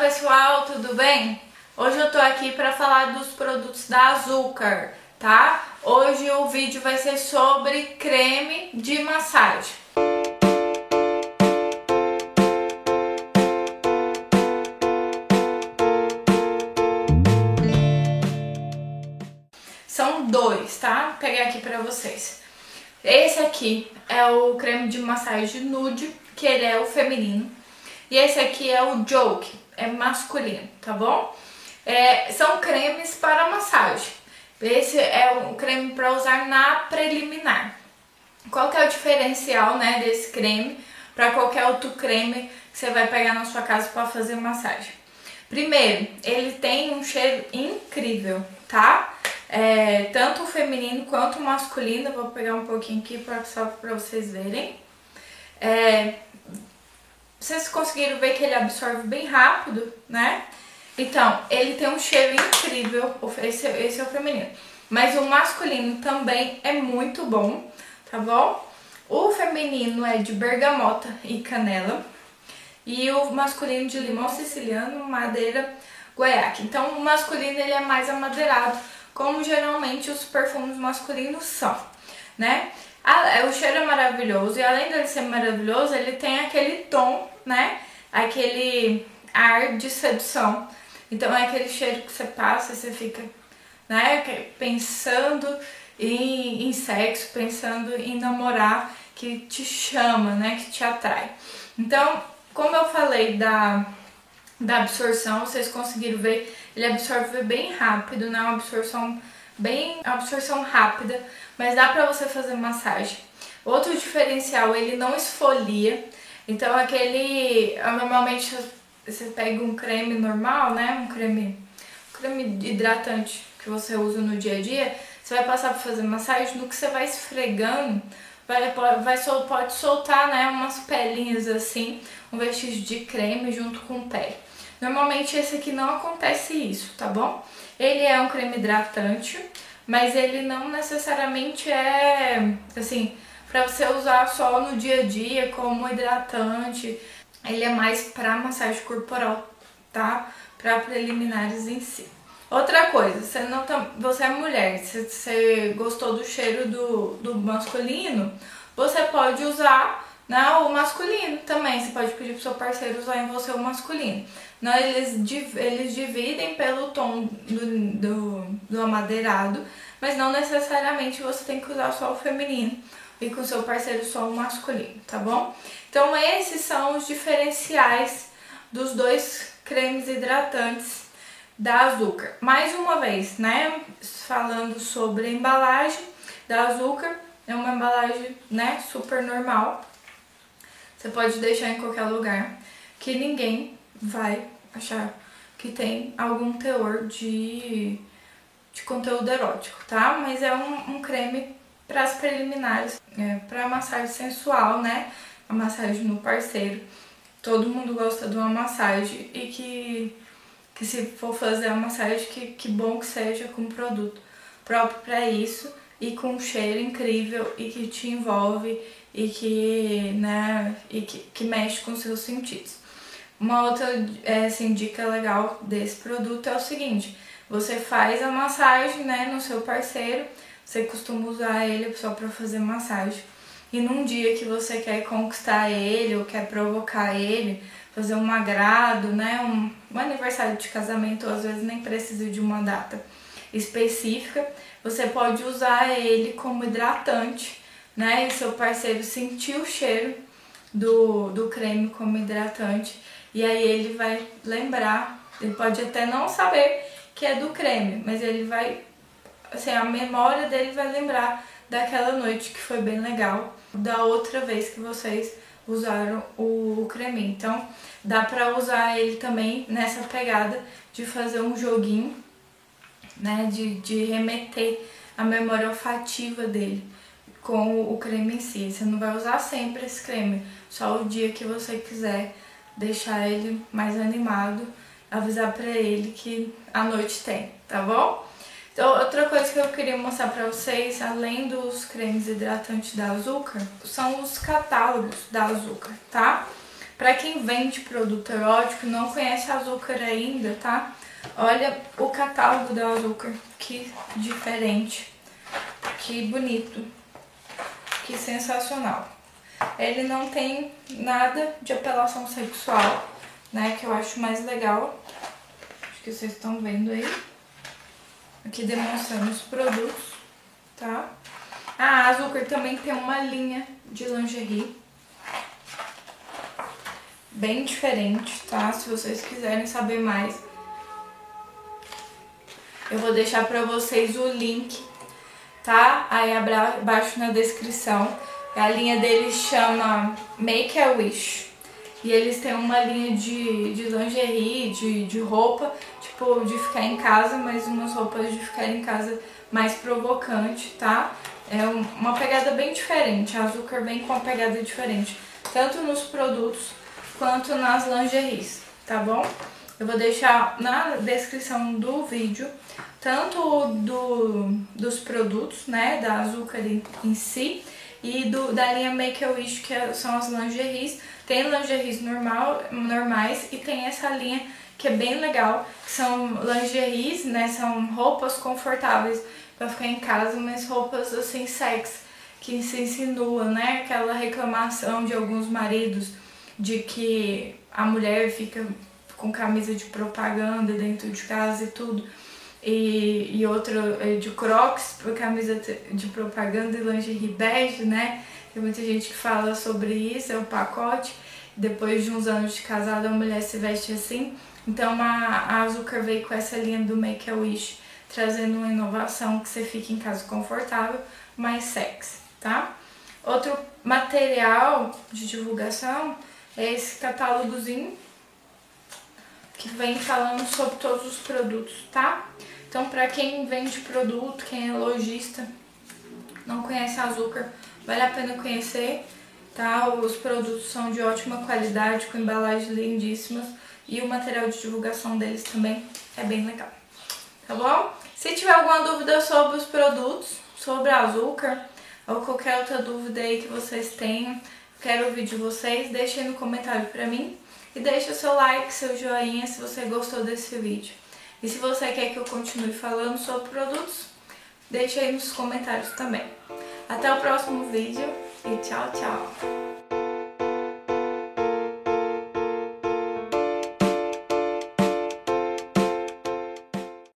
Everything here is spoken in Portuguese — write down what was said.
pessoal, tudo bem? Hoje eu tô aqui para falar dos produtos da Azúcar, tá? Hoje o vídeo vai ser sobre creme de massagem. São dois, tá? Pegar aqui pra vocês. Esse aqui é o creme de massagem nude, que ele é o feminino. E esse aqui é o Joke, é masculino, tá bom? É, são cremes para massagem. Esse é um creme para usar na preliminar. Qual que é o diferencial, né, desse creme para qualquer outro creme que você vai pegar na sua casa para fazer massagem? Primeiro, ele tem um cheiro incrível, tá? É, tanto o feminino quanto o masculino. Vou pegar um pouquinho aqui pra, só para vocês verem. É, vocês conseguiram ver que ele absorve bem rápido, né? Então, ele tem um cheiro incrível, esse, esse é o feminino. Mas o masculino também é muito bom, tá bom? O feminino é de bergamota e canela. E o masculino de limão siciliano, madeira, guaiaque. Então, o masculino ele é mais amadeirado, como geralmente os perfumes masculinos são, né? É, o cheiro é maravilhoso e além dele ser maravilhoso, ele tem aquele tom, né? Aquele ar de sedução. Então é aquele cheiro que você passa e você fica, né? Pensando em, em sexo, pensando em namorar, que te chama, né? Que te atrai. Então, como eu falei da, da absorção, vocês conseguiram ver, ele absorve bem rápido, né? Uma absorção bem absorção rápida, mas dá pra você fazer massagem. Outro diferencial, ele não esfolia, então aquele, normalmente você pega um creme normal, né, um creme, um creme hidratante que você usa no dia a dia, você vai passar pra fazer massagem, no que você vai esfregando, vai, vai, pode soltar, né, umas pelinhas assim, um vestígio de creme junto com pele. Normalmente esse aqui não acontece isso, tá bom? Ele é um creme hidratante, mas ele não necessariamente é, assim, para você usar só no dia a dia como hidratante. Ele é mais para massagem corporal, tá? Para preliminares em si. Outra coisa, você não tá, você é mulher, se você gostou do cheiro do, do masculino, você pode usar né, o masculino também. Você pode pedir pro seu parceiro usar em você o masculino. Não, eles, eles dividem pelo tom do, do, do amadeirado, mas não necessariamente você tem que usar só o feminino e com seu parceiro só o masculino, tá bom? Então esses são os diferenciais dos dois cremes hidratantes da Azúcar. Mais uma vez, né, falando sobre a embalagem da Azúcar, é uma embalagem, né, super normal. Você pode deixar em qualquer lugar que ninguém vai achar que tem algum teor de, de conteúdo erótico, tá? Mas é um, um creme para as preliminares, é, para massagem sensual, né? A massagem no parceiro. Todo mundo gosta de uma massagem e que, que se for fazer a massagem, que, que bom que seja com produto próprio para isso e com um cheiro incrível e que te envolve e que, né, e que, que mexe com seus sentidos. Uma outra é, assim, dica legal desse produto é o seguinte, você faz a massagem né, no seu parceiro, você costuma usar ele só para fazer massagem. E num dia que você quer conquistar ele ou quer provocar ele, fazer um agrado, né, um, um aniversário de casamento, ou às vezes nem precisa de uma data específica, você pode usar ele como hidratante, né, e seu parceiro sentir o cheiro do, do creme como hidratante. E aí ele vai lembrar, ele pode até não saber que é do creme, mas ele vai, assim, a memória dele vai lembrar daquela noite que foi bem legal, da outra vez que vocês usaram o creme. Então, dá pra usar ele também nessa pegada de fazer um joguinho, né, de, de remeter a memória olfativa dele com o creme em si. Você não vai usar sempre esse creme, só o dia que você quiser deixar ele mais animado, avisar pra ele que a noite tem, tá bom? Então, outra coisa que eu queria mostrar pra vocês, além dos cremes hidratantes da Azúcar, são os catálogos da Azúcar, tá? Pra quem vende produto erótico e não conhece a ainda, tá? Olha o catálogo da Açúcar, que diferente, que bonito, que sensacional. Ele não tem nada de apelação sexual, né, que eu acho mais legal. Acho que vocês estão vendo aí. Aqui demonstrando os produtos, tá? A Açúcar também tem uma linha de lingerie bem diferente, tá? Se vocês quiserem saber mais, eu vou deixar pra vocês o link, tá? Aí abaixo na descrição. A linha deles chama Make a Wish. E eles têm uma linha de, de lingerie, de, de roupa, tipo, de ficar em casa, mas umas roupas de ficar em casa mais provocante, tá? É uma pegada bem diferente, a Azúcar vem com uma pegada diferente, tanto nos produtos quanto nas lingeries, tá bom? Eu vou deixar na descrição do vídeo tanto do, dos produtos, né, da Azúcar em, em si, e do, da linha Make a Wish, que é, são as lingeries. Tem lingeries normal, normais e tem essa linha que é bem legal, que são lingeries, né, são roupas confortáveis para ficar em casa, mas roupas assim sexy, que se insinua, né, aquela reclamação de alguns maridos de que a mulher fica com camisa de propaganda dentro de casa e tudo e, e outro é, de crocs, camisa de propaganda e lingerie bege, né? Tem muita gente que fala sobre isso, é o pacote. Depois de uns anos de casada, a mulher se veste assim. Então a, a Azúcar veio com essa linha do Make a Wish, trazendo uma inovação que você fique em casa confortável, mais sexy, tá? Outro material de divulgação é esse catálogozinho que vem falando sobre todos os produtos, tá? Então, para quem vende produto, quem é lojista, não conhece a Açúcar, vale a pena conhecer, tá? Os produtos são de ótima qualidade, com embalagens lindíssimas e o material de divulgação deles também é bem legal, tá bom? Se tiver alguma dúvida sobre os produtos, sobre a Açúcar ou qualquer outra dúvida aí que vocês tenham, quero ouvir de vocês, deixem no comentário pra mim e deixe o seu like, seu joinha se você gostou desse vídeo. E se você quer que eu continue falando sobre produtos, deixe aí nos comentários também. Até o próximo vídeo e tchau, tchau!